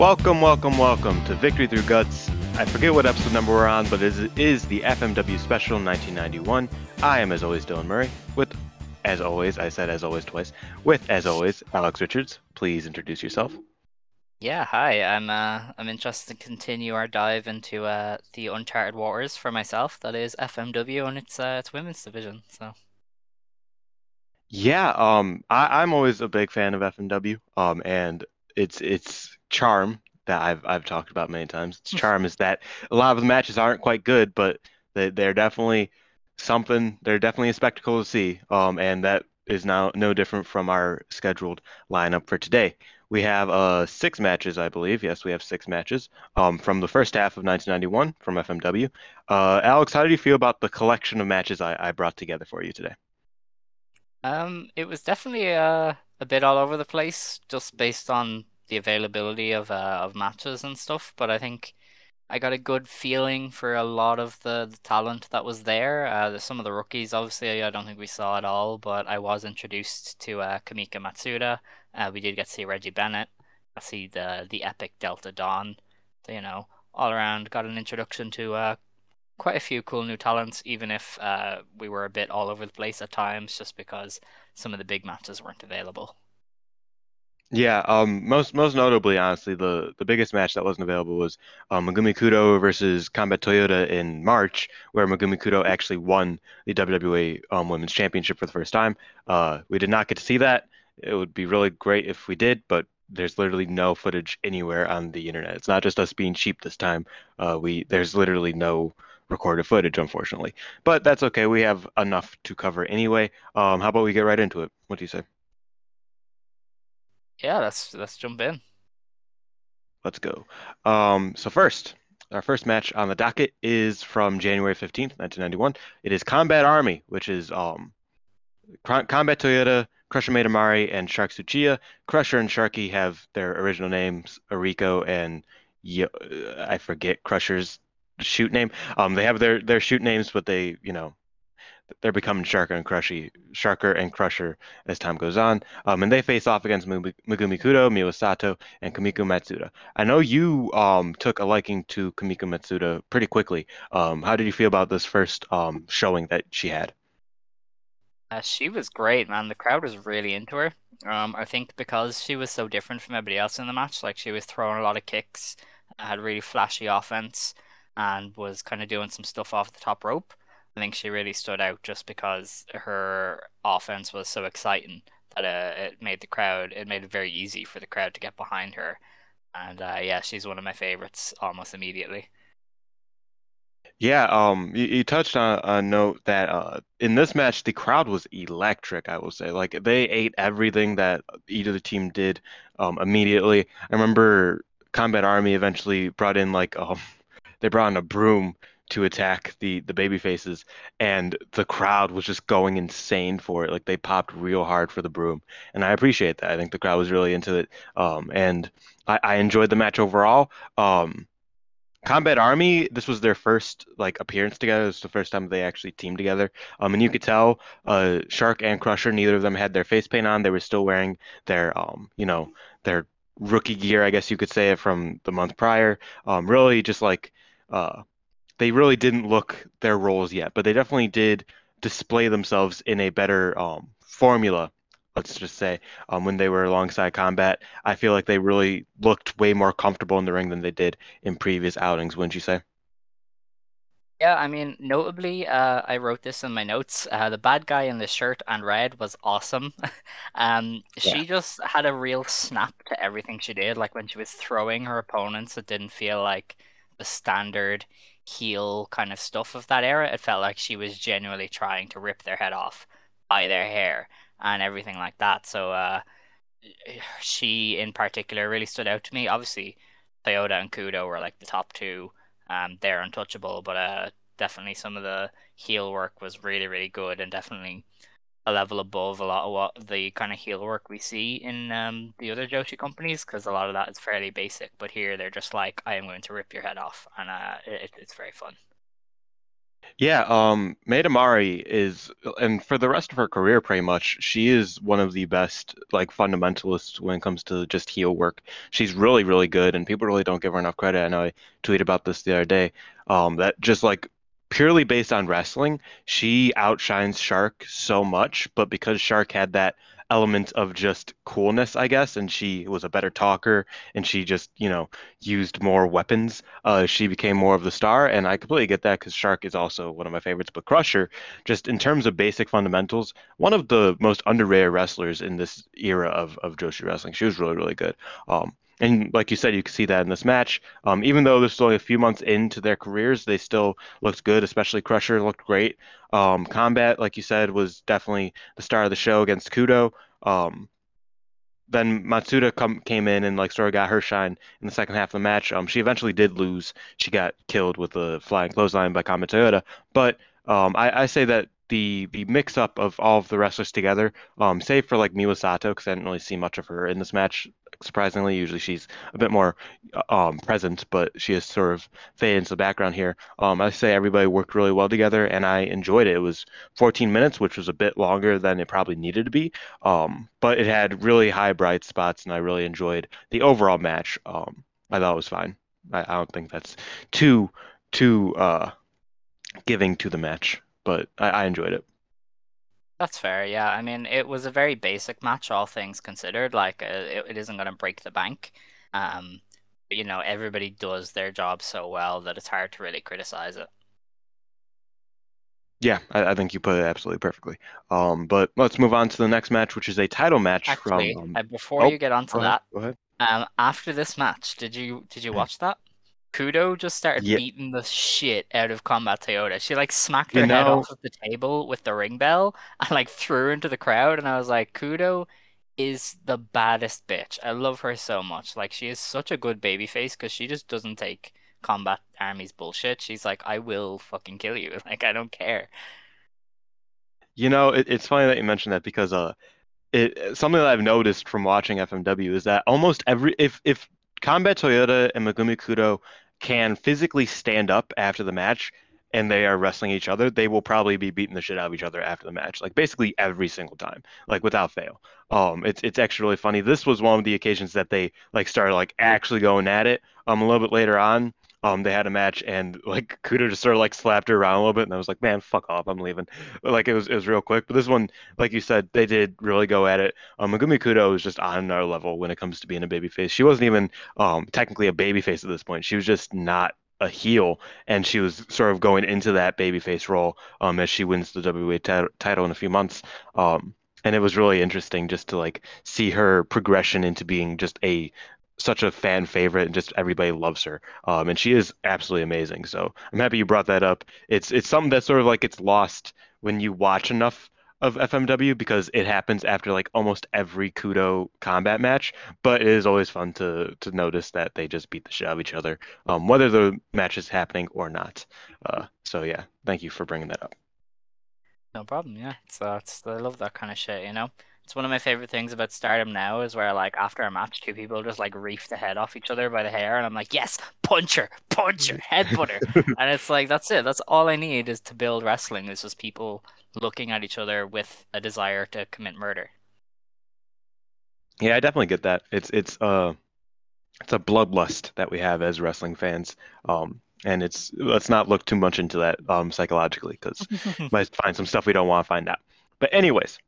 Welcome, welcome, welcome to Victory Through Guts. I forget what episode number we're on, but it is the FMW Special 1991. I am, as always, Dylan Murray. With, as always, I said as always twice. With, as always, Alex Richards. Please introduce yourself. Yeah, hi. I'm uh, I'm interested to continue our dive into uh, the uncharted waters for myself. That is FMW and its uh, its women's division. So Yeah, um, I, I'm always a big fan of FMW. Um, and it's it's charm that I've I've talked about many times. Its charm is that a lot of the matches aren't quite good, but they they're definitely something. They're definitely a spectacle to see. Um, and that is now no different from our scheduled lineup for today. We have uh six matches, I believe. Yes, we have six matches. Um, from the first half of 1991 from FMW. Uh, Alex, how did you feel about the collection of matches I, I brought together for you today? um, it was definitely uh, a bit all over the place, just based on the availability of uh, of matches and stuff. But I think I got a good feeling for a lot of the, the talent that was there. Uh, some of the rookies, obviously, I don't think we saw at all, but I was introduced to uh, Kamika Matsuda. Uh, we did get to see Reggie Bennett. I see the the epic Delta Dawn. So, you know, all around, got an introduction to uh, quite a few cool new talents, even if uh, we were a bit all over the place at times, just because some of the big matches weren't available. Yeah, um, most most notably, honestly, the the biggest match that wasn't available was um, Megumi Kudo versus Combat Toyota in March, where Megumi Kudo actually won the WWA um, Women's Championship for the first time. Uh, we did not get to see that. It would be really great if we did, but there's literally no footage anywhere on the internet. It's not just us being cheap this time. Uh, we there's literally no recorded footage, unfortunately. But that's okay. We have enough to cover anyway. Um, how about we get right into it? What do you say? Yeah, let's let's jump in. Let's go. Um, so first, our first match on the docket is from January 15th, 1991. It is Combat Army, which is um, Combat Toyota, Crusher Maedomari, and Shark Tsuchiya. Crusher and Sharky have their original names, Ariko and Yo- I forget Crusher's shoot name. Um, they have their their shoot names, but they, you know, they're becoming Sharker and Crushy, Sharker and Crusher as time goes on. Um, and they face off against Megumi Kudo, Sato, and Kamiko Matsuda. I know you um, took a liking to Kamiko Matsuda pretty quickly. Um, how did you feel about this first um, showing that she had? Uh, she was great, man. The crowd was really into her. Um, I think because she was so different from everybody else in the match, like she was throwing a lot of kicks, had really flashy offense, and was kind of doing some stuff off the top rope. I think she really stood out just because her offense was so exciting that uh, it made the crowd, it made it very easy for the crowd to get behind her. And uh, yeah, she's one of my favorites almost immediately. Yeah, um, you, you touched on a note that uh, in this match the crowd was electric. I will say, like they ate everything that either the team did um, immediately. I remember Combat Army eventually brought in like um, they brought in a broom to attack the the baby faces and the crowd was just going insane for it. Like they popped real hard for the broom and i appreciate that. I think the crowd was really into it um, and I, I enjoyed the match overall. Um, combat army this was their first like appearance together. It was the first time they actually teamed together. Um, and you could tell uh, shark and crusher neither of them had their face paint on. They were still wearing their um, you know their rookie gear i guess you could say it from the month prior. Um, really just like uh, they really didn't look their roles yet, but they definitely did display themselves in a better um, formula. Let's just say um, when they were alongside combat, I feel like they really looked way more comfortable in the ring than they did in previous outings. Wouldn't you say? Yeah, I mean, notably, uh, I wrote this in my notes. Uh, the bad guy in the shirt and red was awesome. um, Yeah. she just had a real snap to everything she did. Like when she was throwing her opponents, it didn't feel like the standard heel kind of stuff of that era. It felt like she was genuinely trying to rip their head off by their hair and everything like that. So uh, she in particular really stood out to me. Obviously, Toyota and Kudo were like the top two. Um, they're untouchable, but uh, definitely some of the heel work was really really good and definitely a level above a lot of what the kind of heel work we see in um, the other Joshi companies because a lot of that is fairly basic. But here they're just like, I am going to rip your head off, and uh, it, it's very fun. Yeah, um, Maedomari is, and for the rest of her career, pretty much, she is one of the best like fundamentalists when it comes to just heel work. She's really, really good, and people really don't give her enough credit. Know I tweeted about this the other day. Um, that just like purely based on wrestling, she outshines Shark so much, but because Shark had that element of just coolness, I guess, and she was a better talker and she just, you know, used more weapons, uh, she became more of the star. And I completely get that because Shark is also one of my favorites. But Crusher, just in terms of basic fundamentals, one of the most underrated wrestlers in this era of, of Joshi wrestling. She was really, really good. Um, and like you said, you can see that in this match. Um, even though this is only a few months into their careers, they still looked good, especially Crusher looked great. Um, Combat, like you said, was definitely the star of the show against Kudo. Um, then Matsuda come came in and like sort of got her shine in the second half of the match. Um, she eventually did lose. She got killed with a flying clothesline by Kama Toyota. But um, I, I say that the the mix up of all of the wrestlers together, um, save for like Miwa Sato, because I didn't really see much of her in this match. Surprisingly, usually she's a bit more uh, um, present, but she is sort of faded into the background here. Um, I say everybody worked really well together, and I enjoyed it. It was 14 minutes, which was a bit longer than it probably needed to be, um, but it had really high bright spots, and I really enjoyed the overall match. Um, I thought it was fine. I, I don't think that's too too uh, giving to the match, but I, I enjoyed it. That's fair, yeah. I mean, it was a very basic match, all things considered. Like, uh, it, it isn't going to break the bank. Um, but, you know, everybody does their job so well that it's hard to really criticize it. Yeah, I, I think you put it absolutely perfectly. Um, but let's move on to the next match, which is a title match from. Actually, Um, uh, before oh, you get onto ahead. that, Go ahead. um, after this match, did you did you watch that? Kudo just started Yeah, beating the shit out of Combat Toyota. She like smacked you her head off of the table with the ring bell and like threw her into the crowd. And I was like, Kudo is the baddest bitch. I love her so much. Like she is such a good baby face because she just doesn't take Combat Army's bullshit. She's like, I will fucking kill you. Like I don't care. you know, it, it's funny that you mentioned that because uh, it something that I've noticed from watching FMW is that almost every if if Combat Toyota and Megumi Kudo can physically stand up after the match and they are wrestling each other, they will probably be beating the shit out of each other after the match, like basically every single time, like without fail. Um, it's it's actually really funny. This was one of the occasions that they like started like actually going at it. Um, a little bit later on. Um, they had a match and like Kudo just sort of like slapped her around a little bit, and I was like, "Man, fuck off, I'm leaving." But, like it was it was real quick. But this one, like you said, they did really go at it. Um, Megumi Kudo is just on another level when it comes to being a babyface. She wasn't even um, technically a babyface at this point. She was just not a heel, and she was sort of going into that babyface role um, as she wins the WWA tit- title in a few months. Um, and it was really interesting just to like see her progression into being just a such a fan favorite and just everybody loves her. Um, and she is absolutely amazing. So I'm happy you brought that up. It's it's something that sort of like gets lost when you watch enough of FMW because it happens after like almost every Kudo combat match, but it is always fun to to notice that they just beat the shit out of each other, um, whether the match is happening or not. Uh, so yeah, thank you for bringing that up. No problem. Yeah, it's uh, it's I love that kind of shit. You know, it's one of my favorite things about Stardom now is where like after a match, two people just like reef the head off each other by the hair, and I'm like, yes, puncher puncher punch her, headbutt her, and it's like that's it. That's all I need is to build wrestling. Is just people looking at each other with a desire to commit murder. Yeah, I definitely get that. It's it's uh it's a bloodlust that we have as wrestling fans. Um, and it's let's not look too much into that um psychologically because might find some stuff we don't want to find out. But anyways,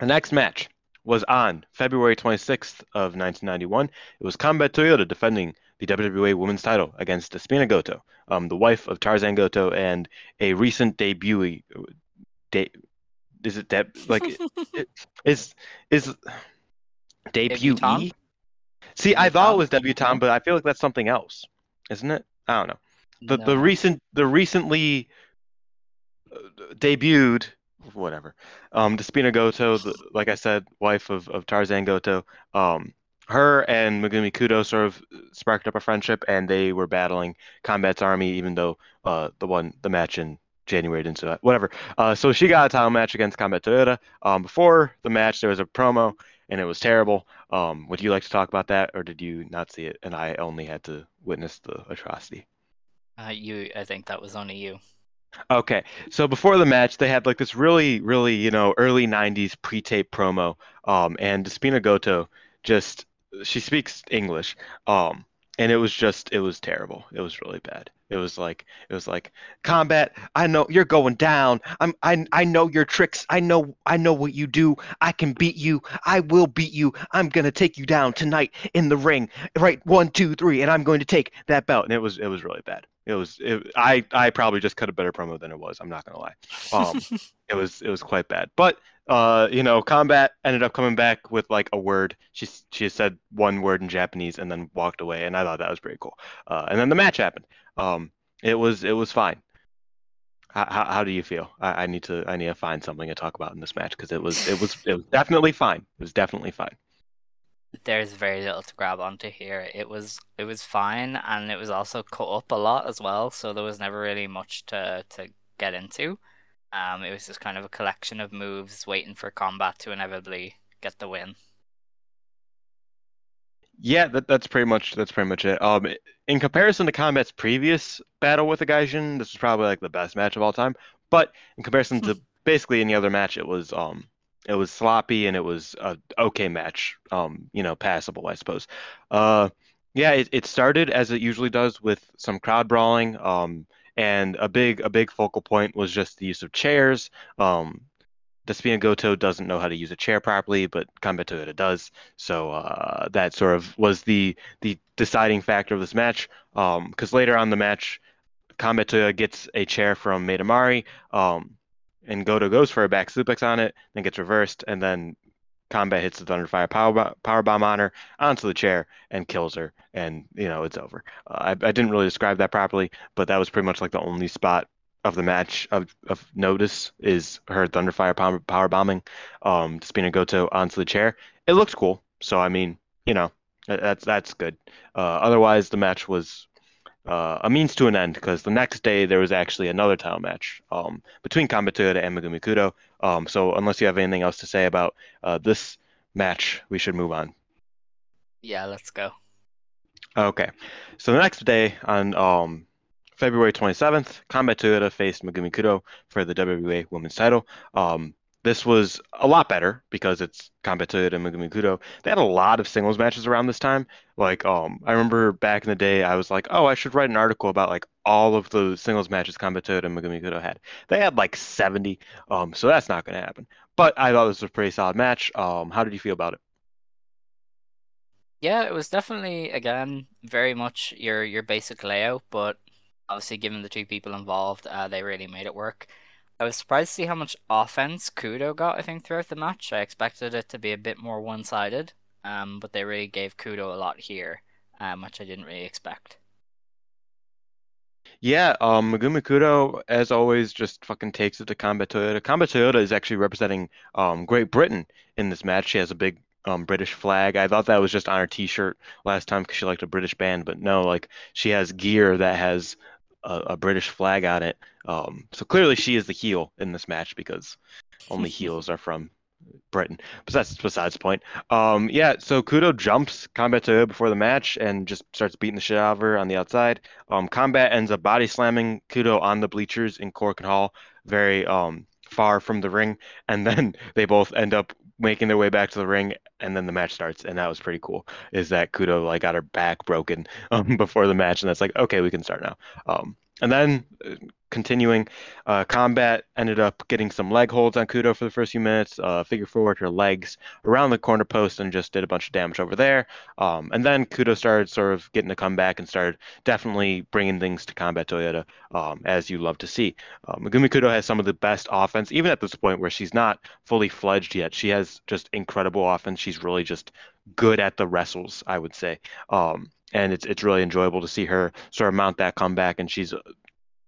the next match was on February 26th of 1991. It was Combat Toyota defending the WWA Women's Title against Despina Goto, um, the wife of Tarzan Goto and a recent debut. De, is it deb like it, is is Debutant? debutee? See, I thought it Debutant? was debutante, but I feel like that's something else, isn't it? I don't know. The the recent the recently debuted whatever. Um, Despina Goto, the, like I said, wife of, of Tarzan Goto. Um, her and Megumi Kudo sort of sparked up a friendship, and they were battling Combat's army, even though uh, the one the match in January didn't so whatever. Uh, so she got a title match against Combat Toyota. Um, before the match, there was a promo, and it was terrible. Um, would you like to talk about that, or did you not see it, and I only had to witness the atrocity? Uh, you, I think that was only you. Okay, so before the match, they had like this really, really, you know, early 90s pre-tape promo. Um, and Despina Goto just she speaks English. Um, and it was just it was terrible. It was really bad. It was like it was like combat. I know you're going down. I'm I I know your tricks. I know I know what you do. I can beat you. I will beat you. I'm gonna take you down tonight in the ring. Right, one, two, three, and I'm going to take that belt. And it was it was really bad. It was it, I I probably just cut a better promo than it was. I'm not gonna lie. Um, it was it was quite bad. But uh, you know, combat ended up coming back with like a word. She she said one word in Japanese and then walked away, and I thought that was pretty cool. Uh, and then the match happened. Um, it was it was fine. How, how, how do you feel? I, I need to I need to find something to talk about in this match because it was it was it was definitely fine. It was definitely fine. There's very little to grab onto here. It was it was fine, and it was also cut up a lot as well, so there was never really much to to get into. Um, it was just kind of a collection of moves waiting for combat to inevitably get the win. Yeah, that, that's pretty much that's pretty much it. Um, in comparison to Combat's previous battle with the Gaijin, this is probably like the best match of all time. But in comparison to basically any other match, it was um it was sloppy and it was a okay match. Um, you know, passable, I suppose. Uh, yeah, it, it started as it usually does with some crowd brawling. Um, and a big a big focal point was just the use of chairs. Um, Despina Goto doesn't know how to use a chair properly, but Combat Toyota does. So uh, that sort of was the the deciding factor of this match. Because um, later on the match, Combat Toyota gets a chair from Maedomari, um, and Goto goes for a back suplex on it, then gets reversed, and then Combat hits the Thunderfire power, power bomb on her onto the chair and kills her, and you know it's over. Uh, I, I didn't really describe that properly, but that was pretty much like the only spot of the match of, of notice is her Thunderfire power, power bombing um Despina Goto onto the chair. It looks cool, so I mean, you know, that's that's good. Uh, otherwise, the match was uh, a means to an end because the next day there was actually another title match um, between Combat Toyota and Megumi Kudo. Um, so unless you have anything else to say about uh, this match, we should move on. Yeah, let's go. Okay, so the next day on um, February 27th, Combat Toyota faced Megumi Kudo for the WWA Women's Title. Um, this was a lot better because it's Combat Toyota and Megumi Kudo. They had a lot of singles matches around this time. Like, um, I remember back in the day, I was like, oh, I should write an article about like all of the singles matches Combat Toyota and Megumi Kudo had. They had like 70, um, so that's not going to happen. But I thought this was a pretty solid match. Um, how did you feel about it? Yeah, it was definitely again very much your your basic layout, but obviously given the two people involved, uh, they really made it work. I was surprised to see how much offense Kudo got, I think, throughout the match. I expected it to be a bit more one sided, um, but they really gave Kudo a lot here, um, which I didn't really expect. Yeah, um, Megumi Kudo, as always, just fucking takes it to Combat Toyota. Combat Toyota is actually representing um, Great Britain in this match. She has a big um, British flag. I thought that was just on her T-shirt last time because she liked a British band, but no, like she has gear that has a, a British flag on it. Um, so clearly she is the heel in this match because only heels are from Britain. But that's besides the point. Um, yeah, so Kudo jumps Combat to before the match and just starts beating the shit out of her on the outside. Um, Combat ends up body slamming Kudo on the bleachers in Korakuen Hall, very um, far from the ring, and then they both end up making their way back to the ring, and then the match starts, and that was pretty cool. Is that Kudo like got her back broken um, before the match, and that's like okay, we can start now. Um, and then uh, continuing uh, combat ended up getting some leg holds on Kudo for the first few minutes, uh, figure forward her legs around the corner post and just did a bunch of damage over there. Um, and then Kudo started sort of getting a comeback and started definitely bringing things to Combat Toyota, um, as you love to see. Uh, Megumi Kudo has some of the best offense, even at this point where she's not fully fledged yet. She has just incredible offense. She's really just good at the wrestles, I would say. Um, and it's it's really enjoyable to see her sort of mount that comeback. And she's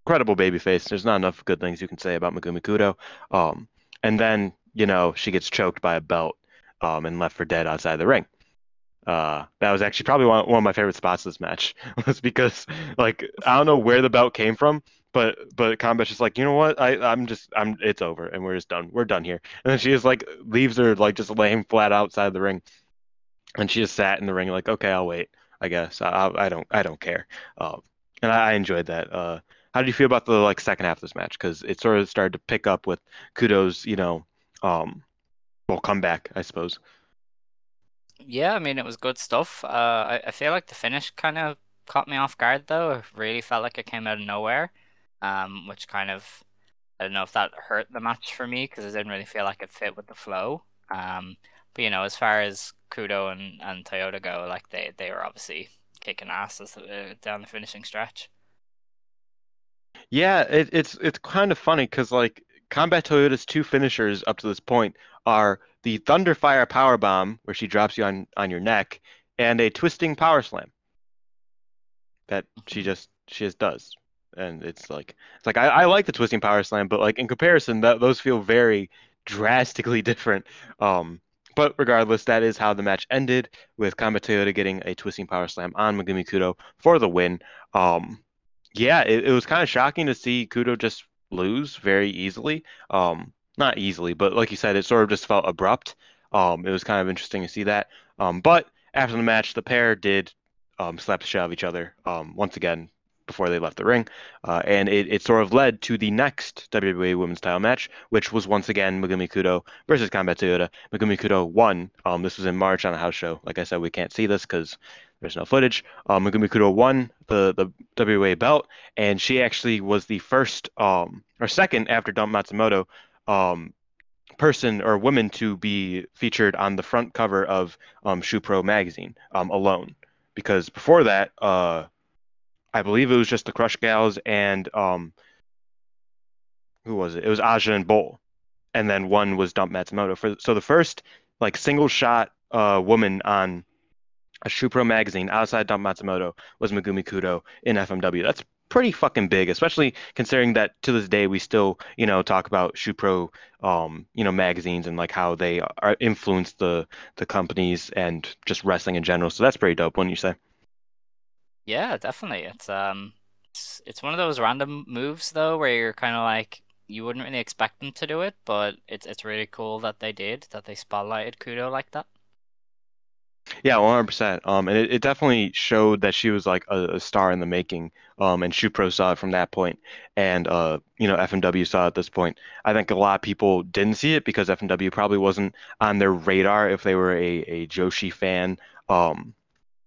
incredible babyface. There's not enough good things you can say about Megumi Kudo. Um, and then you know she gets choked by a belt um, and left for dead outside the ring. Uh, that was actually probably one, one of my favorite spots of this match was because like I don't know where the belt came from, but but Combat's just like you know what I I'm just I'm it's over and we're just done we're done here. And then she just like leaves her like just laying flat outside the ring, and she just sat in the ring like okay I'll wait I guess I I don't I don't care. Um, and I, I enjoyed that. Uh, how did you feel about the like second half of this match? Because it sort of started to pick up with Kudo's, you know, um, well, comeback, I suppose. Yeah, I mean it was good stuff. Uh, I, I feel like the finish kind of caught me off guard though. It really felt like it came out of nowhere, um, which kind of I don't know if that hurt the match for me because I didn't really feel like it fit with the flow. Um, but you know, as far as Kudo and, and Toyota go, like they, they were obviously kicking ass as, uh, down the finishing stretch. Yeah, it, it's it's kind of funny because like Combat Toyota's two finishers up to this point are the Thunderfire Power Bomb, where she drops you on on your neck, and a Twisting Power Slam that she mm-hmm. just she just does and it's like it's like I, I like the twisting power slam, but like in comparison, that those feel very drastically different. Um, but regardless, that is how the match ended with Combat Toyota getting a twisting power slam on Megumi Kudo for the win. Um, yeah, it, it was kind of shocking to see Kudo just lose very easily. Um, not easily, but like you said, it sort of just felt abrupt. Um, it was kind of interesting to see that. Um, but after the match, the pair did um, slap the shit out of each other. Um, once again, before they left the ring. Uh, and it, it sort of led to the next WWA Women's title match, which was once again Megumi Kudo versus Combat Toyota. Megumi Kudo won. Um, this was in March on a house show. Like I said, we can't see this because there's no footage. Um, Megumi Kudo won the, the WA belt, and she actually was the first um, or second after Dump Matsumoto um, person or woman to be featured on the front cover of um, Pro magazine um, alone. Because before that, uh, I believe it was just the Crush Gals and um, who was it? It was Aja and Bull, and then one was Dump Matsumoto. For so the first like single shot uh, woman on a Shupro magazine outside Dump Matsumoto was Megumi Kudo in FMW. That's pretty fucking big, especially considering that to this day we still, you know, talk about Shupro, um, you know, magazines and like how they are influence the the companies and just wrestling in general. So that's pretty dope, wouldn't you say? Yeah, definitely. It's um, it's, it's one of those random moves though, where you're kind of like you wouldn't really expect them to do it, but it's it's really cool that they did that they spotlighted Kudo like that. Yeah, one hundred percent. Um, and it, it definitely showed that she was like a, a star in the making. Um, and Shupro saw it from that point, and uh, you know, FMW saw it at this point. I think a lot of people didn't see it because FMW probably wasn't on their radar if they were a a Joshi fan. Um,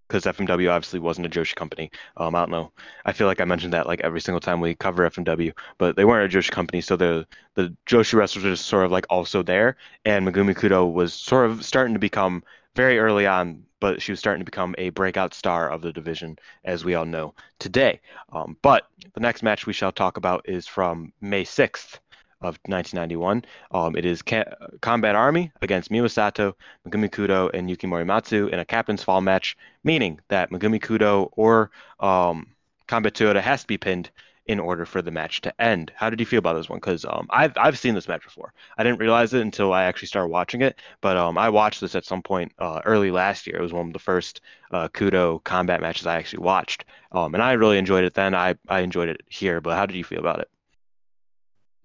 because FMW obviously wasn't a Joshi company. Um, I don't know. I feel like I mentioned that like every single time we cover FMW, but they weren't a Joshi company, so the the Joshi wrestlers were just sort of like also there, and Megumi Kudo was sort of starting to become very early on, but she was starting to become a breakout star of the division, as we all know today. Um, but the next match we shall talk about is from May 6th of 1991. Um, it is Ca- Combat Army against Miwa Sato, Megumi Kudo, and Yuki Morimatsu in a captain's fall match, meaning that Megumi Kudo or um, Combat Toyota has to be pinned in order for the match to end. How did you feel about this one? Because um, I've I've seen this match before. I didn't realize it until I actually started watching it, but um, I watched this at some point uh, early last year. It was one of the first uh, Kudo combat matches I actually watched, um, and I really enjoyed it then. I I enjoyed it here, but how did you feel about it?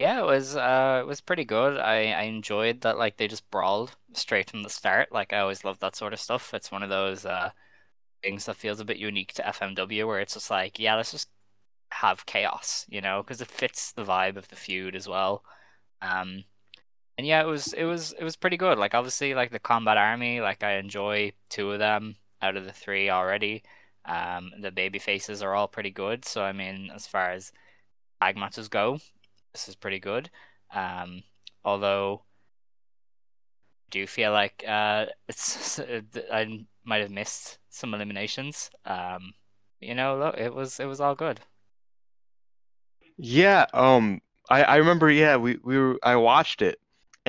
Yeah, it was uh it was pretty good. I I enjoyed that like they just brawled straight from the start. Like I always love that sort of stuff. It's one of those uh things that feels a bit unique to FMW where it's just like, yeah, let's just have chaos, you know, because it fits the vibe of the feud as well. Um and yeah, it was it was it was pretty good. Like obviously like the Combat Army, like I enjoy two of them out of the three already. Um the baby faces are all pretty good. So I mean as far as tag matches go, this is pretty good. Um, although I do feel like uh, it's I might have missed some eliminations. Um, you know, look, it was it was all good. Yeah, um, I I remember. Yeah, we we were I watched it,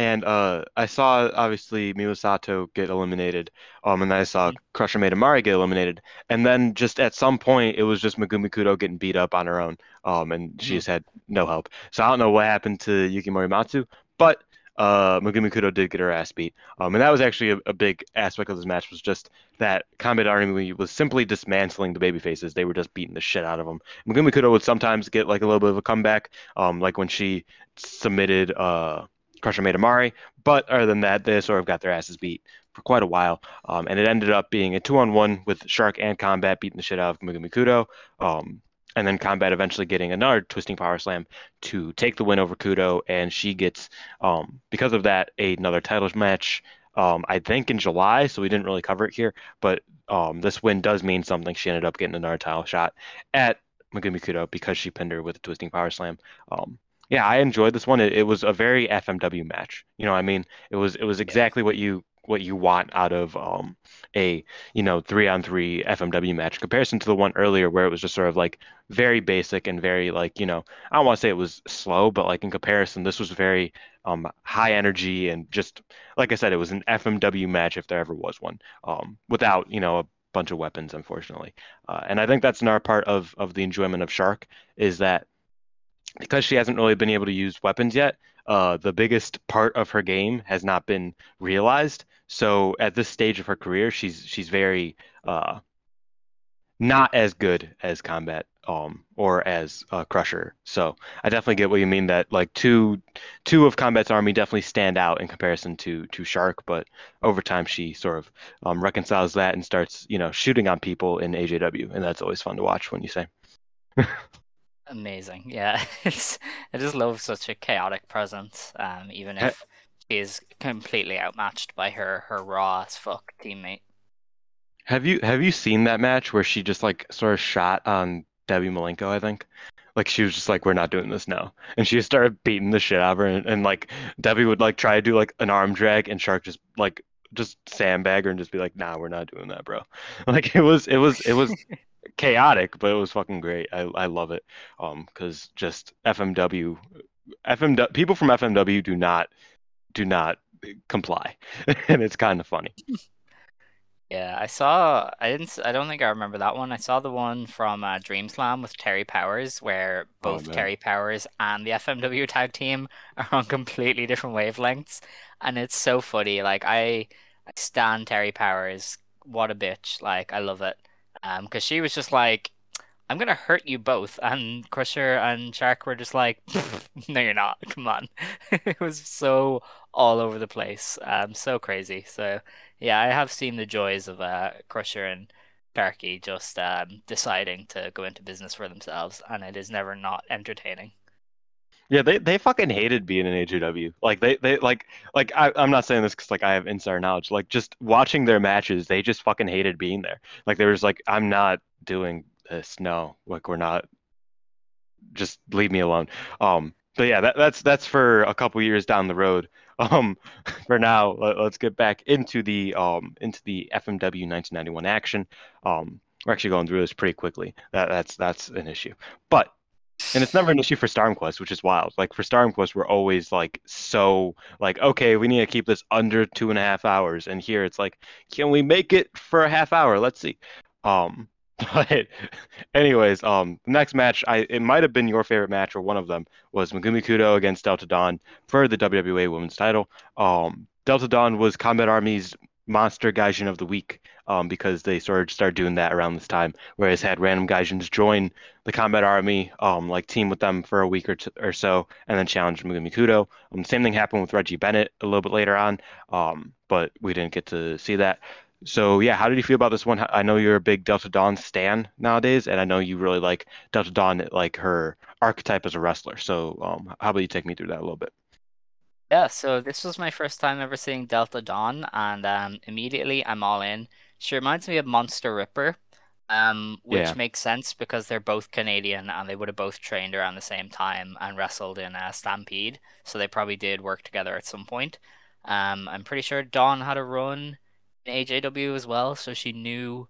and uh, I saw obviously Miwa Sato get eliminated, um, and then I saw mm-hmm. Crusher Maedomari get eliminated, and then just at some point it was just Megumi Kudo getting beat up on her own, um, and she mm-hmm. just had no help. So I don't know what happened to Yuki Morimatsu, but uh, Megumi Kudo did get her ass beat, um, and that was actually a, a, big aspect of this match was just that Combat Army was simply dismantling the baby faces. They were just beating the shit out of them. Megumi Kudo would sometimes get like a little bit of a comeback, um, like when she submitted uh Crusher Maedomari. But other than that, they sort of got their asses beat for quite a while. Um, and it ended up being a two on one with Shark and Combat beating the shit out of Megumi Kudo. Um, and then Combat eventually getting another twisting power slam to take the win over Kudo, and she gets um, because of that another title match. Um, I think in July, so we didn't really cover it here, but um, this win does mean something. She ended up getting another title shot at Megumi Kudo because she pinned her with a twisting power slam. Um, yeah, I enjoyed this one. It, it, was a very FMW match. You know, I mean, it was it was exactly what you what you want out of um, a you know three on three FMW match comparison to the one earlier where it was just sort of like very basic and very like you know I don't want to say it was slow but like in comparison this was very um, high energy and just like I said it was an FMW match if there ever was one um, without you know a bunch of weapons unfortunately uh, and I think that's another part of of the enjoyment of Shark is that because she hasn't really been able to use weapons yet uh, the biggest part of her game has not been realized. So at this stage of her career, she's she's very uh, not as good as combat um, or as uh, Crusher. So I definitely get what you mean that like two two of Combat's army definitely stand out in comparison to to Shark, but over time she sort of um, reconciles that and starts you know shooting on people in AJW, and that's always fun to watch when you say. Amazing. Yeah. It's, I just love such a chaotic presence, um, even if she is completely outmatched by her her raw as fuck teammate. Have you have you seen that match where she just like sort of shot on Debbie Malenko, I think? Like she was just like, We're not doing this now. And she started beating the shit out of her and, and like Debbie would like try to do like an arm drag and Shark just like just sandbag her and just be like, nah, we're not doing that, bro. Like it was it was it was chaotic, but it was fucking great. I I love it. Um, because just FMW, FMW people from FMW do not do not comply, and it's kind of funny. Yeah, I saw. I didn't. I don't think I remember that one. I saw the one from uh, Dream Slam with Terry Powers, where oh, both oh, Terry Powers and the FMW tag team are on completely different wavelengths, and it's so funny. Like I, I stand Terry Powers. What a bitch! Like I love it. Um, because she was just like, I'm gonna hurt you both, and Crusher and Shark were just like, No, you're not. Come on. it was so all over the place. Um, so crazy. So yeah, I have seen the joys of uh Crusher and Sharky just um deciding to go into business for themselves, and it is never not entertaining. Yeah, they, they fucking hated being in AJW. Like they, they like like I, I'm not saying this because like I have insider knowledge. Like just watching their matches, they just fucking hated being there. Like they were just like, I'm not doing this. No, like we're not. Just leave me alone. Um, but yeah, that, that's that's for a couple years down the road. Um, for now, let, us get back into the um into the FMW 1991 action. Um, we're actually going through this pretty quickly. That that's that's an issue, but and it's never an issue for StarmQuest, which is wild. Like for StarmQuest, we're always like so like, okay, we need to keep this under two and a half hours. And here it's like, can we make it for a half hour? Let's see. Um, but anyways, um, next match, I it might have been your favorite match or one of them was Megumi Kudo against Delta Dawn for the WWA Women's Title. Um, Delta Dawn was Combat Army's Monster Gaijin of the Week um, because they sort of started doing that around this time. Whereas had random Gaijins join the combat army, um, like team with them for a week or, t- or so, and then challenge Megumi Kudo. Um, same thing happened with Reggie Bennett a little bit later on, um, but we didn't get to see that. So yeah, how did you feel about this one? I know you're a big Delta Dawn stan nowadays, and I know you really like Delta Dawn, like her archetype as a wrestler. So um, how about you take me through that a little bit? Yeah, so this was my first time ever seeing Delta Dawn, and um, immediately I'm all in. She reminds me of Monster Ripper, um, which yeah. makes sense because they're both Canadian and they would have both trained around the same time and wrestled in a Stampede, so they probably did work together at some point. Um, I'm pretty sure Dawn had a run in AJW as well, so she knew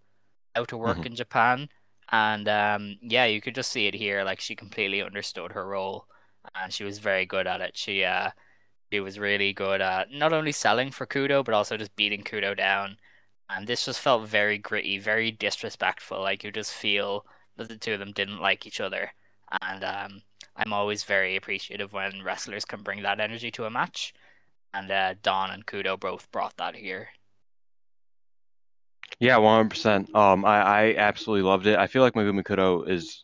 how to work mm-hmm. in Japan. And um, yeah, you could just see it here. Like she completely understood her role, and she was very good at it. She uh, he was really good at not only selling for Kudo, but also just beating Kudo down. And this just felt very gritty, very disrespectful. Like you just feel that the two of them didn't like each other. And um, I'm always very appreciative when wrestlers can bring that energy to a match. And uh, Dawn and Kudo both brought that here. Yeah, 100%. Um, I, I absolutely loved it. I feel like Megumi Kudo is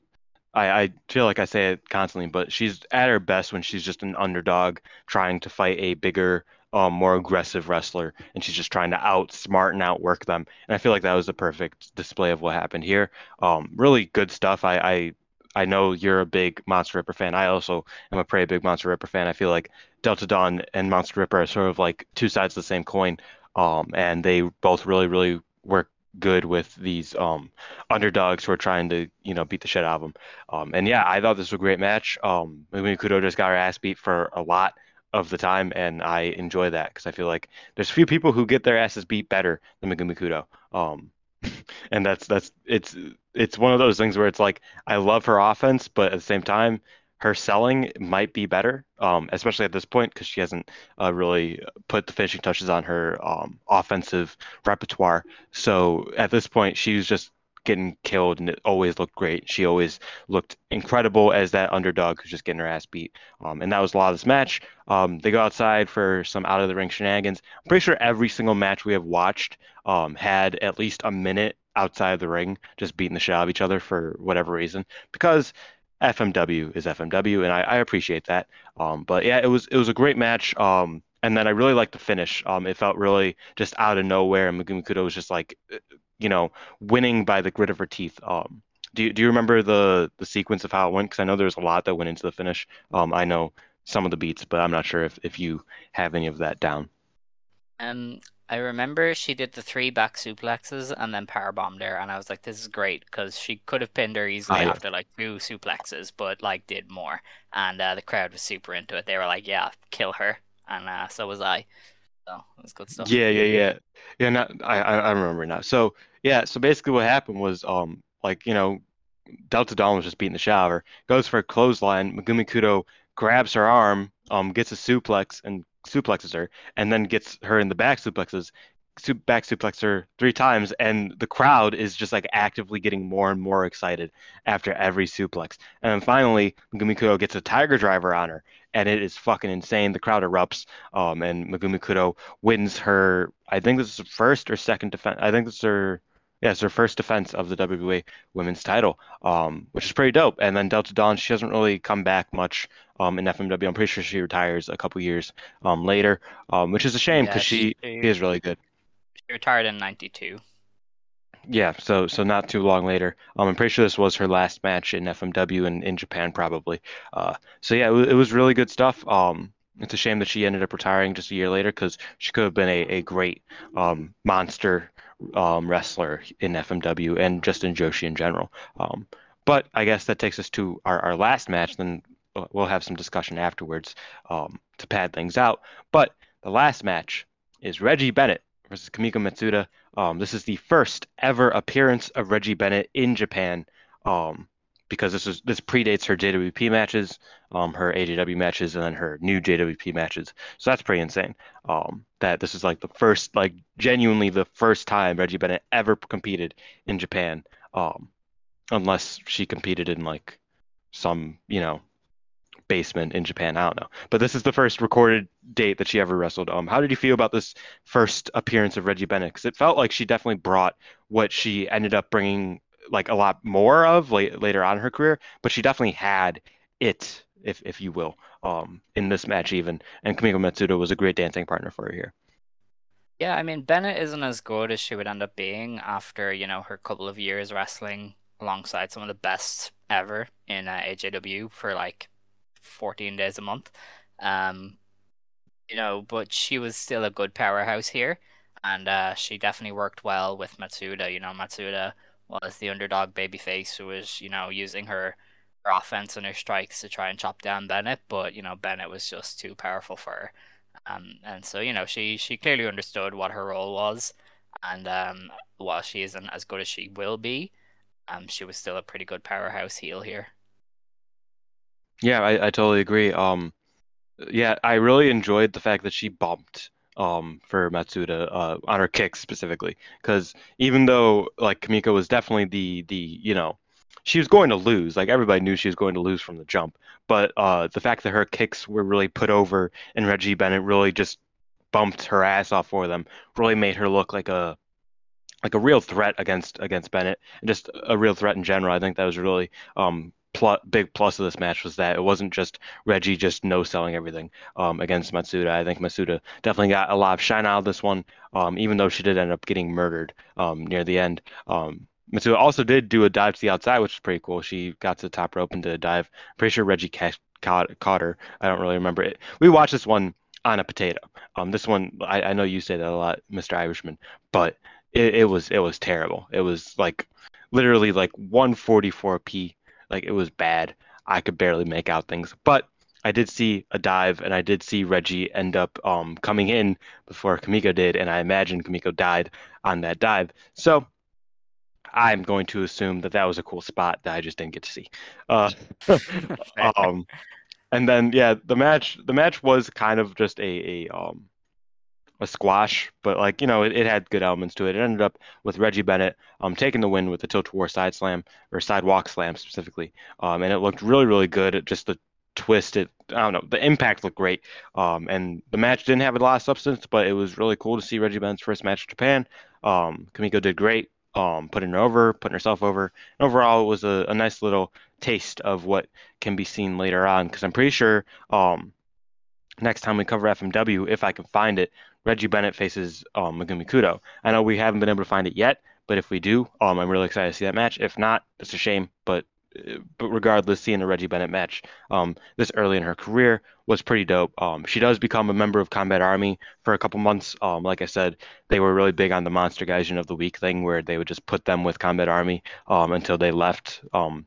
I, I feel like I say it constantly, but she's at her best when she's just an underdog trying to fight a bigger, um, more aggressive wrestler, and she's just trying to outsmart and outwork them. And I feel like that was a perfect display of what happened here. Um, really good stuff. I, I I know you're a big Monster Ripper fan. I also am a pretty big Monster Ripper fan. I feel like Delta Dawn and Monster Ripper are sort of like two sides of the same coin. Um, and they both really, really work good with these um underdogs who are trying to you know beat the shit out of them. Um, and yeah, I thought this was a great match. Um, Megumi Kudo just got her ass beat for a lot of the time, and I enjoy that because I feel like there's a few people who get their asses beat better than Megumi Kudo. Um, and that's that's it's it's one of those things where it's like I love her offense, but at the same time, her selling might be better, um, especially at this point because she hasn't uh, really put the finishing touches on her um, offensive repertoire. So at this point, she's just getting killed, and it always looked great. She always looked incredible as that underdog who's just getting her ass beat. Um, and that was a lot of this match. Um, they go outside for some out of the ring shenanigans. I'm pretty sure every single match we have watched um, had at least a minute outside of the ring, just beating the shit out of each other for whatever reason, because FMW is FMW, and I, I appreciate that. Um, but yeah, it was it was a great match. Um, and then I really liked the finish. Um, it felt really just out of nowhere, and Megumi Kudo was just like, you know, winning by the grit of her teeth. Um, do you, do you remember the the sequence of how it went? Because I know there's a lot that went into the finish. Um, I know some of the beats, but I'm not sure if if you have any of that down. Um, I remember she did the three back suplexes and then power bombed her, and I was like, "This is great" because she could have pinned her easily oh, yeah. after like two suplexes, but like did more, and uh, the crowd was super into it. They were like, "Yeah, kill her," and uh, so was I. It was good stuff. Yeah, yeah, yeah, yeah. Not, I I remember now. So yeah, so basically what happened was um like you know Delta Dawn was just beating the shower, goes for a clothesline. Megumi Kudo grabs her arm, um, gets a suplex and suplexes her, and then gets her in the back suplexes, back suplex her three times, and the crowd is just like actively getting more and more excited after every suplex. And then finally, Megumi Kudo gets a tiger driver on her, and it is fucking insane. The crowd erupts, um, and Megumi Kudo wins her. I think this is first or second defense. I think this is her yeah, it's her first defense of the WWA Women's Title, um, which is pretty dope. And then Delta Dawn, she hasn't really come back much um, in FMW. I'm pretty sure she retires a couple years um, later, um, which is a shame because yeah, she, she is really good. She retired in '92. Yeah, so so not too long later. Um, I'm pretty sure this was her last match in FMW and in Japan probably. Uh, so yeah, it, it was really good stuff. Um, it's a shame that she ended up retiring just a year later because she could have been a, a great um, monster um, wrestler in FMW and just in Joshi in general. Um, but I guess that takes us to our, our last match. Then we'll have some discussion afterwards um, to pad things out. But the last match is Reggie Bennett versus Kamiko Matsuda. Um, this is the first ever appearance of Reggie Bennett in Japan. Um, because this is this predates her JWP matches, um, her AJW matches, and then her new JWP matches. So that's pretty insane. Um, that this is like the first, like genuinely the first time Reggie Bennett ever competed in Japan. Um, unless she competed in like some, you know, basement in Japan. I don't know, but this is the first recorded date that she ever wrestled. Um, how did you feel about this first appearance of Reggie Bennett? Because it felt like she definitely brought what she ended up bringing like a lot more of late, later on in her career, but she definitely had it, if if you will, um, in this match even. And Kamiko Matsuda was a great dancing partner for her here. Yeah, I mean Bennett isn't as good as she would end up being after you know her couple of years wrestling alongside some of the best ever in uh, AJW for like 14 days a month. Um, you know, but she was still a good powerhouse here, and uh, she definitely worked well with Matsuda. You know, Matsuda was the underdog babyface who was, you know, using her, her offense and her strikes to try and chop down Bennett, but you know Bennett was just too powerful for her, um, and so you know she she clearly understood what her role was, and um, while she isn't as good as she will be, um, she was still a pretty good powerhouse heel here. Yeah, I, I totally agree. Um, yeah, I really enjoyed the fact that she bumped um, for Matsuda uh, on her kicks specifically, because even though like Kamiko was definitely the the you know she was going to lose, like everybody knew she was going to lose from the jump, but uh, the fact that her kicks were really put over and Reggie Bennett really just bumped her ass off for them really made her look like a like a real threat against against Bennett and just a real threat in general. I think that was really um, big plus of this match was that it wasn't just Reggie just no selling everything um, against Matsuda. I think Matsuda definitely got a lot of shine out of this one, um, even though she did end up getting murdered um, near the end. Um, Mitsuha also did do a dive to the outside, which is pretty cool. She got to the top rope and did a dive. Pretty sure Reggie caught, caught her. I don't really remember it. We watched this one on a potato. Um, this one I, I know you say that a lot, Mr. Irishman, but it, it was it was terrible. It was like literally like 144p. Like it was bad. I could barely make out things, but I did see a dive, and I did see Reggie end up um, coming in before Kamiko did, and I imagine Kamiko died on that dive. So I'm going to assume that that was a cool spot that I just didn't get to see. Uh, um, and then yeah, the match the match was kind of just a a um a squash, but like you know it, it had good elements to it. It ended up with Reggie Bennett um taking the win with the tilt-a-whirl side slam or sidewalk slam specifically, um and it looked really really good. It just the twist it I don't know the impact looked great um and the match didn't have a lot of substance but it was really cool to see Reggie Bennett's first match in Japan um Kamiko did great um, putting her over, putting herself over. And overall, it was a, a nice little taste of what can be seen later on. Because I'm pretty sure um, next time we cover FMW, if I can find it, Reggie Bennett faces um, Megumi Kudo. I know we haven't been able to find it yet, but if we do, um, I'm really excited to see that match. If not, it's a shame, but but regardless, seeing a Reggie Bennett match um, this early in her career was pretty dope. Um, she does become a member of Combat Army for a couple months. Um, like I said, they were really big on the Monster Gaijin of the Week thing, where they would just put them with Combat Army um, until they left um,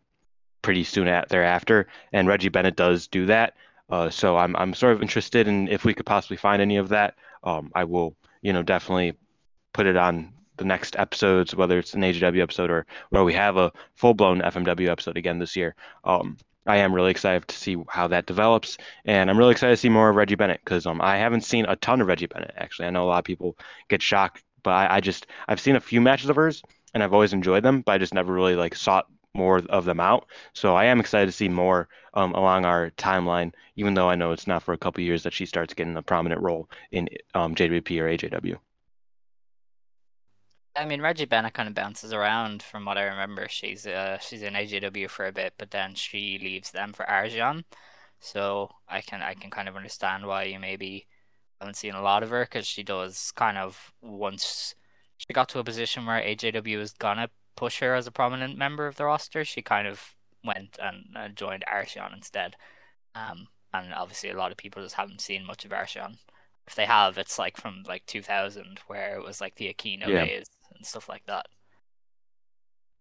pretty soon at, thereafter. And Reggie Bennett does do that. Uh, so I'm I'm sort of interested in if we could possibly find any of that. Um, I will, you know, definitely put it on the next episodes, whether it's an AJW episode or where we have a full blown FMW episode again this year. Um, I am really excited to see how that develops, and I'm really excited to see more of Reggie Bennett because um, I haven't seen a ton of Reggie Bennett actually. I know a lot of people get shocked, but I, I just I've seen a few matches of hers and I've always enjoyed them, but I just never really like sought more of them out. So I am excited to see more um, along our timeline, even though I know it's not for a couple years that she starts getting a prominent role in um, JWP or AJW. I mean, Reggie Bennett kind of bounces around from what I remember. She's uh she's in AJW for a bit, but then she leaves them for Arsion. So I can I can kind of understand why you maybe haven't seen a lot of her because she does kind of once she got to a position where AJW was gonna push her as a prominent member of the roster, she kind of went and uh, joined Arsion instead. Um, and obviously a lot of people just haven't seen much of Arsion. If they have, it's like from like 2000 where it was like the Aquino yeah. days and stuff like that.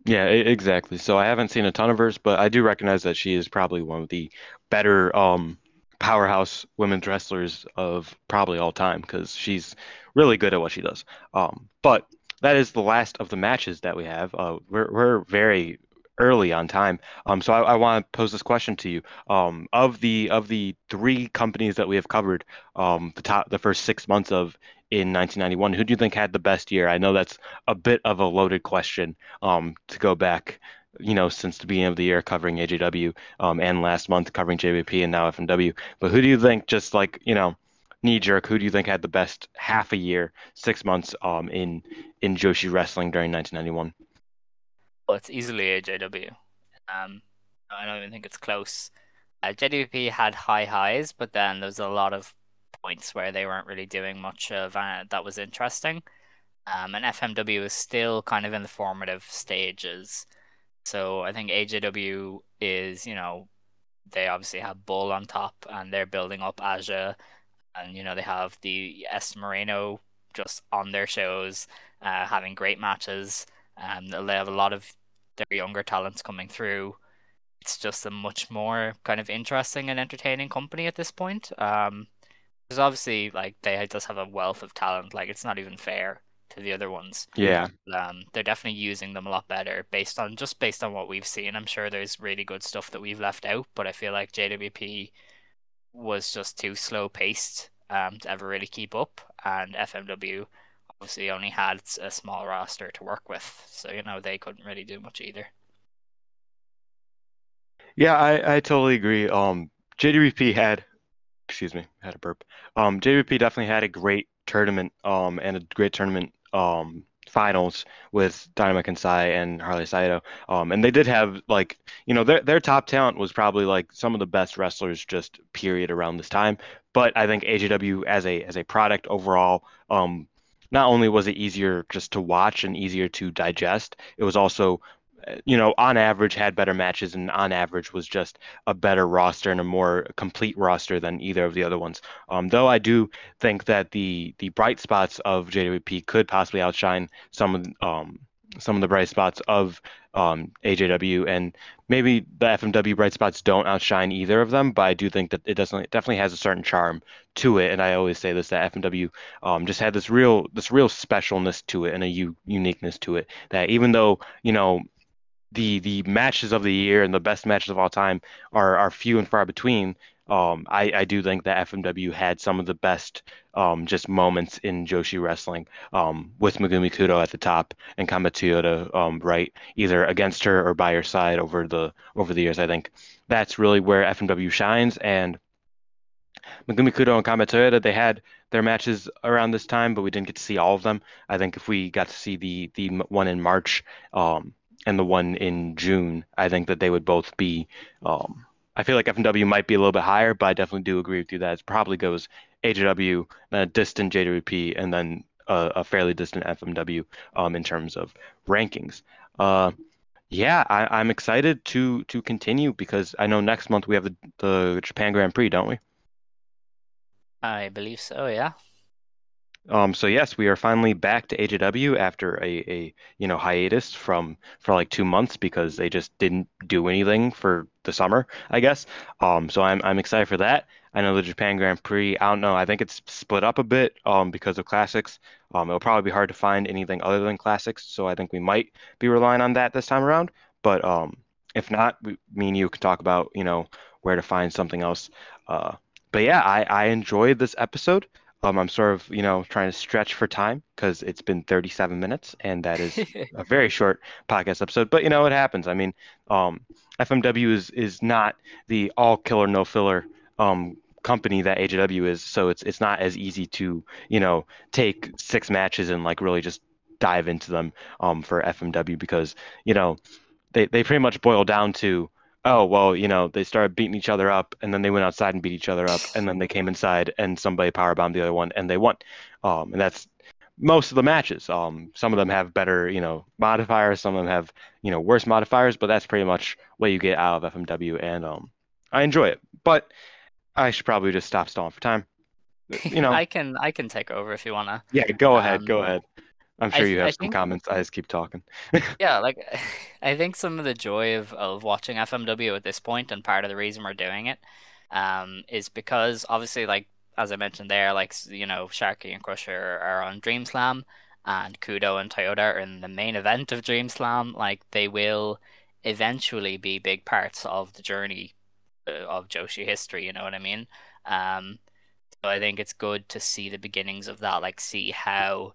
Yeah, exactly. So I haven't seen a ton of hers, but I do recognize that she is probably one of the better um, powerhouse women's wrestlers of probably all time because she's really good at what she does. Um, but that is the last of the matches that we have. Uh, we're, we're very early on time. Um, so I, I want to pose this question to you. Um, of the of the three companies that we have covered, um, the top the first six months of in 1991. Who do you think had the best year? I know that's a bit of a loaded question um, to go back, you know, since the beginning of the year covering AJW um, and last month covering JWP and now FMW. But who do you think, just like, you know, knee jerk, who do you think had the best half a year, six months um, in, in Joshi wrestling during 1991? Well, it's easily AJW. Um, I don't even think it's close. Uh, JWP had high highs, but then there's a lot of points where they weren't really doing much of uh, that was interesting. Um, and FMW is still kind of in the formative stages. So I think AJW is, you know, they obviously have Bull on top and they're building up Aja. And, you know, they have Esther Moreno just on their shows, uh, having great matches. Um, they have a lot of their younger talents coming through. It's just a much more kind of interesting and entertaining company at this point. Um, because obviously, like they just have a wealth of talent. Like it's not even fair to the other ones. Yeah. Um, they're definitely using them a lot better based on just based on what we've seen. I'm sure there's really good stuff that we've left out, but I feel like JWP was just too slow paced um to ever really keep up, and FMW obviously only had a small roster to work with, so you know they couldn't really do much either. Yeah, I, I totally agree. Um, JWP had excuse me, had a burp. Um, JWP definitely had a great tournament um, and a great tournament um, finals with Dynamite Kansai and Harley Saito. Um, and they did have like, you know, their their top talent was probably like some of the best wrestlers just period around this time. But I think AJW as a as a product overall, um, not only was it easier just to watch and easier to digest, it was also you know, on average had better matches and on average was just a better roster and a more complete roster than either of the other ones. Um, though I do think that the the bright spots of JWP could possibly outshine some of um, some of the bright spots of um, AJW, and maybe the FMW bright spots don't outshine either of them. But I do think that it doesn't it definitely has a certain charm to it, and I always say this that FMW um, just had this real this real specialness to it and a u- uniqueness to it that even though you know the the matches of the year and the best matches of all time are are few and far between. Um, I, I do think that FMW had some of the best um, just moments in Joshi wrestling um, with Megumi Kudo at the top and Combat Toyota um, right either against her or by her side over the over the years. I think that's really where FMW shines and Megumi Kudo and Combat Toyota they had their matches around this time, but we didn't get to see all of them. I think if we got to see the the one in March, um, and the one in June, I think that they would both be. Um, I feel like FMW might be a little bit higher, but I definitely do agree with you that it probably goes AJW, a distant JWP, and then a, a fairly distant FMW um, in terms of rankings. Uh, yeah, I, am excited to to continue because I know next month we have the, the Japan Grand Prix, don't we? I believe so. Yeah. Um, so yes, we are finally back to AJW after a, a you know hiatus from for like two months because they just didn't do anything for the summer, I guess. Um, so I'm I'm excited for that. I know the Japan Grand Prix. I don't know. I think it's split up a bit um, because of classics. Um, it'll probably be hard to find anything other than classics. So I think we might be relying on that this time around. But um, if not, we, me and you can talk about you know where to find something else. Uh, but yeah, I I enjoyed this episode. Um, I'm sort of, you know, trying to stretch for time because it's been 37 minutes, and that is a very short podcast episode. But you know, it happens. I mean, um, FMW is is not the all killer no filler um, company that AJW is, so it's it's not as easy to you know take six matches and like really just dive into them um, for FMW because you know they they pretty much boil down to oh well you know they started beating each other up and then they went outside and beat each other up and then they came inside and somebody power bombed the other one and they won. Um, and that's most of the matches. Um, some of them have better you know modifiers some of them have you know worse modifiers but that's pretty much what you get out of fmw and um, i enjoy it. But i should probably just stop stalling for time. You know? I can i can take over if you want to yeah go ahead um, go ahead I'm sure I, you have I some think, comments. I just keep talking. yeah, like I think some of the joy of, of watching FMW at this point, and part of the reason we're doing it, um, is because obviously, like as I mentioned there, like you know, Sharky and Crusher are on Dream Slam, and Kudo and Toyota are in the main event of Dream Slam. Like they will eventually be big parts of the journey uh, of Joshi history. You know what I mean? Um, so I think it's good to see the beginnings of that. Like see how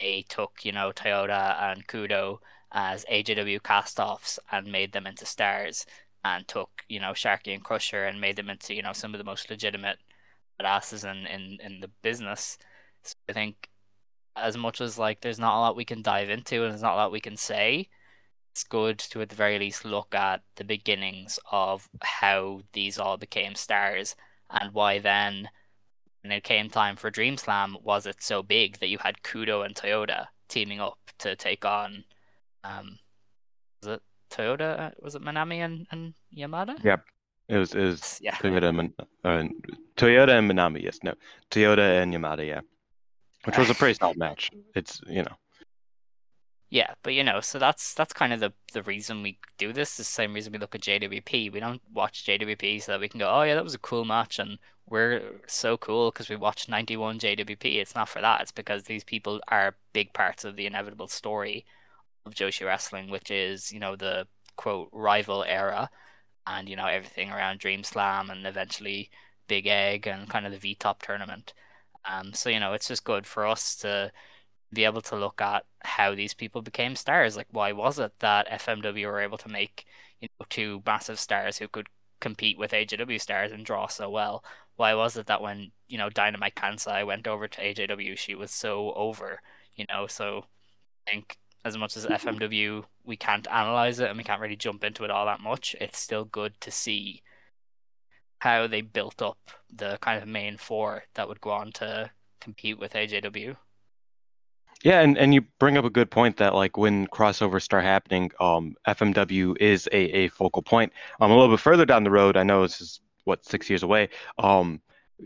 they took, you know, Toyota and Kudo as AJW castoffs and made them into stars, and took, you know, Sharky and Crusher and made them into, you know, some of the most legitimate badasses in, in, in the business. So I think as much as like there's not a lot we can dive into and there's not a lot we can say, it's good to at the very least look at the beginnings of how these all became stars and why then when it came time for Dream Slam, was it so big that you had Kudo and Toyota teaming up to take on, um, was it Toyota? Was it Manami and, and Yamada? Yep, it was. It was yeah. Toyota, and, uh, Toyota and Manami. Yes, no, Toyota and Yamada. Yeah, which was a pretty solid match. It's you know. Yeah, but you know, so that's that's kind of the the reason we do this. The same reason we look at JWP. We don't watch JWP so that we can go, oh yeah, that was a cool match, and we're so cool because we watched 91 JWP. It's not for that. It's because these people are big parts of the inevitable story of Joshi wrestling, which is you know the quote rival era, and you know everything around Dream Slam and eventually Big Egg and kind of the V Top tournament. Um, so you know it's just good for us to be able to look at how these people became stars. Like, why was it that FMW were able to make you know two massive stars who could compete with AJW stars and draw so well? Why was it that when you know Dynamite Kansai went over to AJW, she was so over? You know, so I think as much as FMW we can't analyze it and we can't really jump into it all that much, it's still good to see how they built up the kind of main four that would go on to compete with AJW. Yeah, and, and you bring up a good point that like when crossovers start happening, um, FMW is a, a focal point. Um, a little bit further down the road, I know this is what six years away. Um,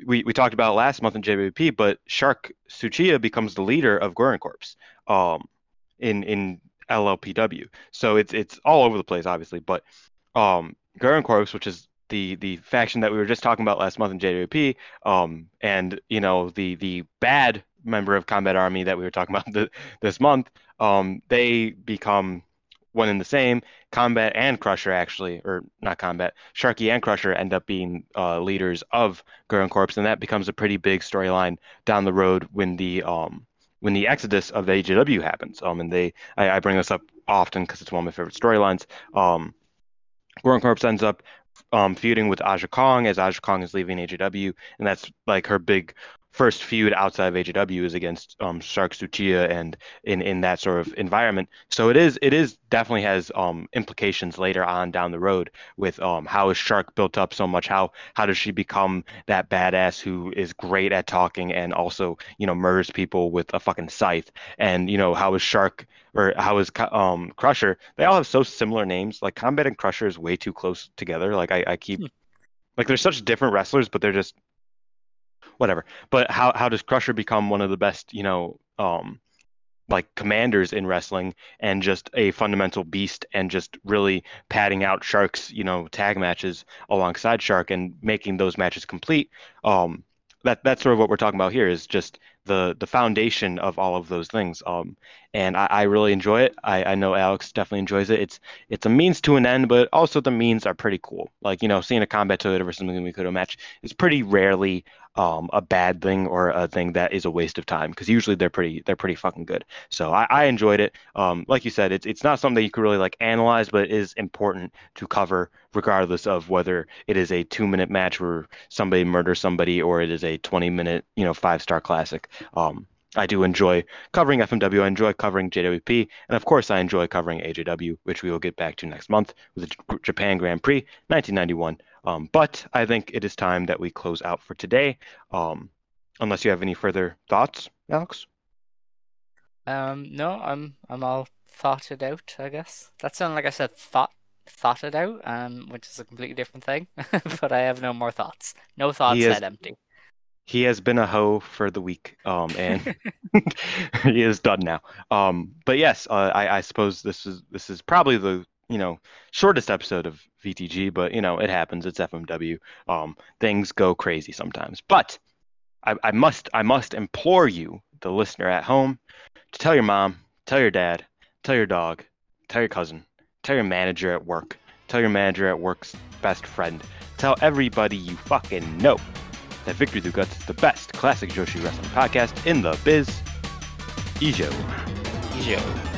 we, we talked about last month in JWP, but Shark Tsuchiya becomes the leader of Goran Corps, um, in in LLPW. So it's it's all over the place, obviously. But um, Goran Corps, which is the the faction that we were just talking about last month in JWP, um, and you know the the bad member of Combat Army that we were talking about this month, um, they become one and the same. Combat and Crusher actually, or not Combat, Sharky and Crusher end up being uh, leaders of Goran Corps, and that becomes a pretty big storyline down the road when the um, when the exodus of the AJW happens. Um, and they, I, I bring this up often because it's one of my favorite storylines. Um, Goran Corps ends up um, feuding with Aja Kong as Aja Kong is leaving AJW, and that's like her big first feud outside of AJW is against um, Shark Tsuchiya and in, in that sort of environment. So it is it is definitely has um, implications later on down the road with um, how is Shark built up so much? How how does she become that badass who is great at talking and also you know murders people with a fucking scythe? And you know how is Shark or how is um, Crusher? They all have so similar names. Like Combat and Crusher is way too close together. Like I, I keep. Hmm. Like they're such different wrestlers, but they're just whatever. But how how does Crusher become one of the best, you know, um, like commanders in wrestling and just a fundamental beast and just really padding out Shark's, you know, tag matches alongside Shark and making those matches complete. Um, that that's sort of what we're talking about here is just the the foundation of all of those things. Um, and I, I really enjoy it. I, I know Alex definitely enjoys it. It's it's a means to an end, but also the means are pretty cool. Like you know, seeing a combat Toyota versus Mikuto match is pretty rarely um, a bad thing or a thing that is a waste of time because usually they're pretty they're pretty fucking good. So I, I enjoyed it. Um, like you said, it's it's not something you could really like analyze, but it is important to cover regardless of whether it is a two minute match where somebody murders somebody or it is a 20 minute you know five star classic. Um, I do enjoy covering FMW. I enjoy covering JWP, and of course, I enjoy covering AJW, which we will get back to next month with the Japan Grand Prix 1991. Um, but I think it is time that we close out for today. Um, unless you have any further thoughts, Alex. Um, no, I'm I'm all thoughted out. I guess that sounded like I said thought thoughted out, um, which is a completely different thing. but I have no more thoughts. No thoughts that empty. He has been a hoe for the week, um, and he is done now. Um, but yes, uh, I, I suppose this is this is probably the you know shortest episode of VTG, but you know it happens. It's FMW. Um, things go crazy sometimes. But I, I must I must implore you, the listener at home, to tell your mom, tell your dad, tell your dog, tell your cousin, tell your manager at work, tell your manager at work's best friend, tell everybody you fucking know that Victory Through Guts is the best classic Joshi wrestling podcast in the biz. Ijo. Ijo.